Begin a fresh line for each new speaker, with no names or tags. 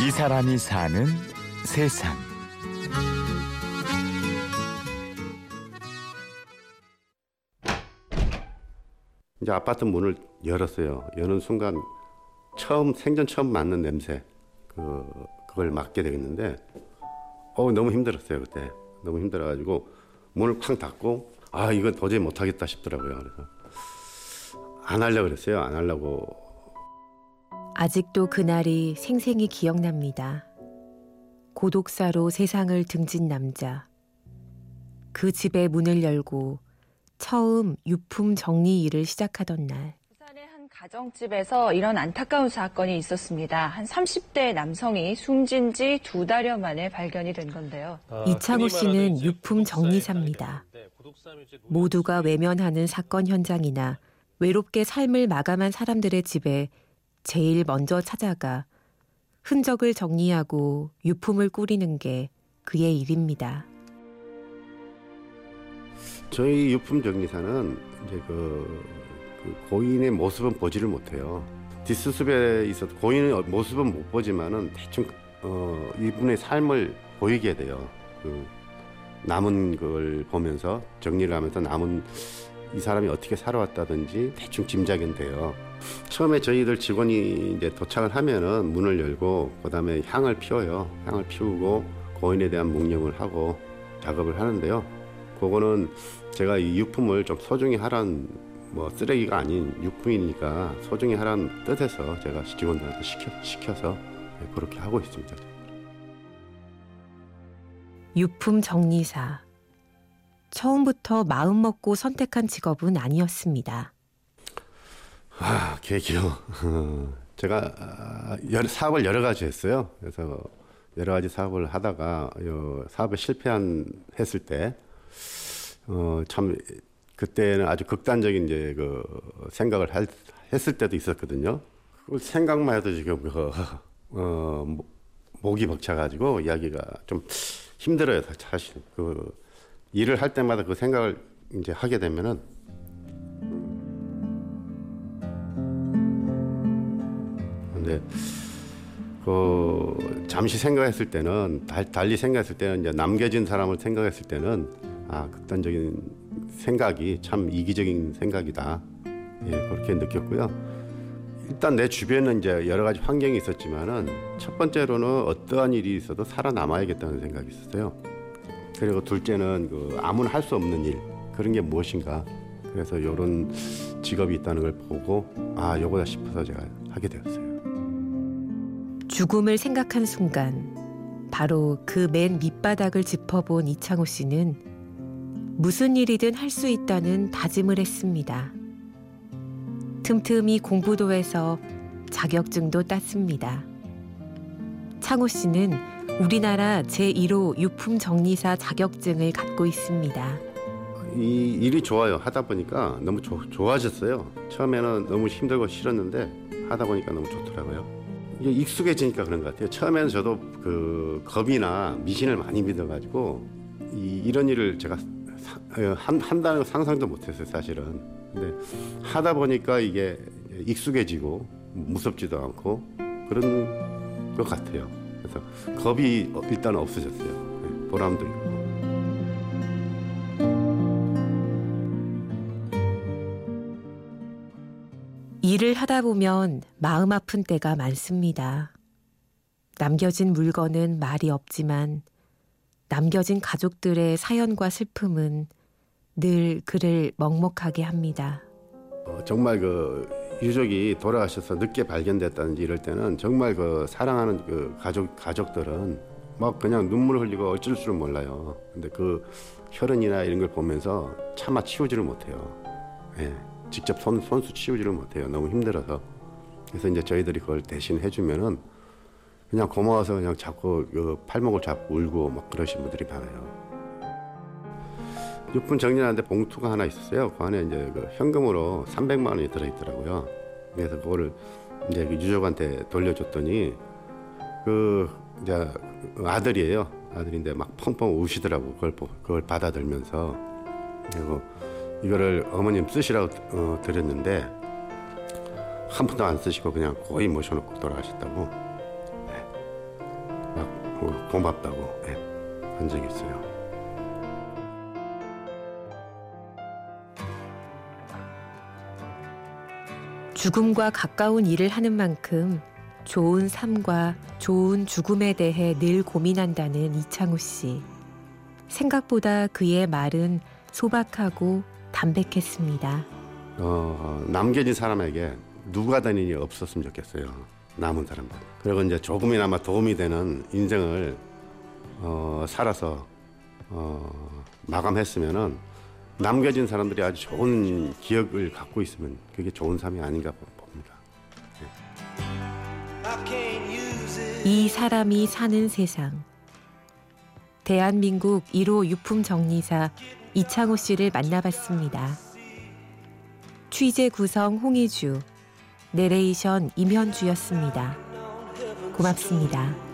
이 사람이 사는 세상.
이제 아파트 문을 열었어요. 여는 순간 처음 생전 처음 맞는 냄새 그 그걸 맡게 되겠는데 어 너무 힘들었어요 그때 너무 힘들어가지고 문을 쾅 닫고 아 이건 도저히 못하겠다 싶더라고요. 그래서 안 하려 고 그랬어요. 안 하려고
아직도 그날이 생생히 기억납니다. 고독사로 세상을 등진 남자. 그 집의 문을 열고 처음 유품 정리 일을 시작하던 날.
부산의 한 가정집에서 이런 안타까운 사건이 있었습니다. 한 30대 남성이 숨진 지 두 달여 만에 발견이 된 건데요.
이창호 씨는 유품 정리사입니다. 모두가 외면하는 사건 현장이나 외롭게 삶을 마감한 사람들의 집에 제일 먼저 찾아가 흔적을 정리하고 유품을 꾸리는 게 그의 일입니다.
저희 유품 정리사는 이제 그, 그 고인의 모습은 보지를 못해요. 뒷수습에 있어서 고인의 모습은 못 보지만은 대충 어, 이분의 삶을 보이게 돼요. 그 남은 걸 보면서 정리를 하면서 남은 이 사람이 어떻게 살아왔다든지 대충 짐작은 돼요. 처음에 저희들 직원이 이제 도착을 하면은 문을 열고 그다음에 향을 피워요. 향을 피우고 고인에 대한 묵념을 하고 작업을 하는데요. 그거는 제가 이 유품을 좀 소중히 하란 뭐 쓰레기가 아닌 유품이니까 소중히 하란 뜻에서 제가 직원들한테 시켜, 시켜서 그렇게 하고 있습니다.
유품 정리사. 처음부터 마음 먹고 선택한 직업은 아니었습니다.
아, 계기요. 제가 아, 사업을 여러 가지 했어요. 그래서 여러 가지 사업을 하다가 사업에 실패한 했을 때, 어, 참 그때는 아주 극단적인 이제 그 생각을 할, 했을 때도 있었거든요. 그 생각만 해도 지금 그, 어, 목이 벅차가지고 이야기가 좀 힘들어요, 사실. 그 일을 할 때마다 그 생각을 이제 하게 되면은 근데 그 잠시 생각했을 때는 달 리 생각했을 때는 이제 남겨진 사람을 생각했을 때는 아 극단적인 생각이 참 이기적인 생각이다. 예 그렇게 느꼈고요. 일단 내 주변은 이제 여러 가지 환경이 있었지만은 첫 번째로는 어떠한 일이 있어도 살아남아야겠다는 생각이 있었어요 그리고 둘째는 그 아무나 할 수 없는 일 그런 게 무엇인가 그래서 이런 직업이 있다는 걸 보고 아 요거다 싶어서 제가 하게 되었어요.
죽음을 생각한 순간 바로 그 맨 밑바닥을 짚어본 이창호 씨는 무슨 일이든 할 수 있다는 다짐을 했습니다. 틈틈이 공부도 해서 자격증도 땄습니다. 창호 씨는 우리나라 제1호 유품 정리사 자격증을 갖고 있습니다.
이 일이 좋아요. 하다 보니까 너무 조, 좋아졌어요. 처음에는 너무 힘들고 싫었는데 하다 보니까 너무 좋더라고요. 이게 익숙해지니까 그런 것 같아요. 처음에는 저도 그 겁이나 미신을 많이 믿어가지고 이, 이런 일을 제가 사, 어, 한, 한다는 상상도 못했어요, 사실은. 근데 하다 보니까 이게 익숙해지고 무섭지도 않고 그런 것 같아요. 그래서 겁이 일단 없어졌어요. 네, 보람도 있고.
일을 하다 보면 마음 아픈 때가 많습니다. 남겨진 물건은 말이 없지만 남겨진 가족들의 사연과 슬픔은 늘 그를 먹먹하게 합니다.
어, 정말 그 유족이 돌아가셔서 늦게 발견됐다든지 이럴 때는 정말 그 사랑하는 그 가족 가족들은 막 그냥 눈물 흘리고 어쩔 줄을 몰라요. 근데 그 혈흔이나 이런 걸 보면서 차마 치우지를 못해요. 예, 직접 손 손수 치우지를 못해요. 너무 힘들어서. 그래서 이제 저희들이 그걸 대신 해주면은 그냥 고마워서 그냥 자꾸 그 팔목을 잡고 울고 막 그러신 분들이 많아요. 유품 정리하는데 봉투가 하나 있었어요. 그 안에 이제 그 현금으로 300만 원이 들어있더라고요. 그래서 그거를 이제 그 유족한테 돌려줬더니 그 이제 아들이에요. 아들인데 막 펑펑 우시더라고. 그걸 그걸 받아들면서 그리고 이거를 어머님 쓰시라고 어, 드렸는데 한 푼도 안 쓰시고 그냥 거의 모셔놓고 돌아가셨다고. 네. 고- 고맙다고 예, 한 적이 있어요.
죽음과 가까운 일을 하는 만큼 좋은 삶과 좋은 죽음에 대해 늘 고민한다는 이창우 씨. 생각보다 그의 말은 소박하고 담백했습니다.
어, 남겨진 사람에게 누가 일이 없었으면 좋겠어요. 남은 사람들. 그리고 이제 조금이나마 도움이 되는 인생을 어, 살아서 어, 마감했으면은 남겨진 사람들이 아주 좋은 기억을 갖고 있으면 그게 좋은 삶이 아닌가 봅니다.
이 사람이 사는 세상. 대한민국 1호 유품 정리사 이창호 씨를 만나봤습니다. 취재 구성 홍희주, 내레이션 임현주였습니다. 고맙습니다.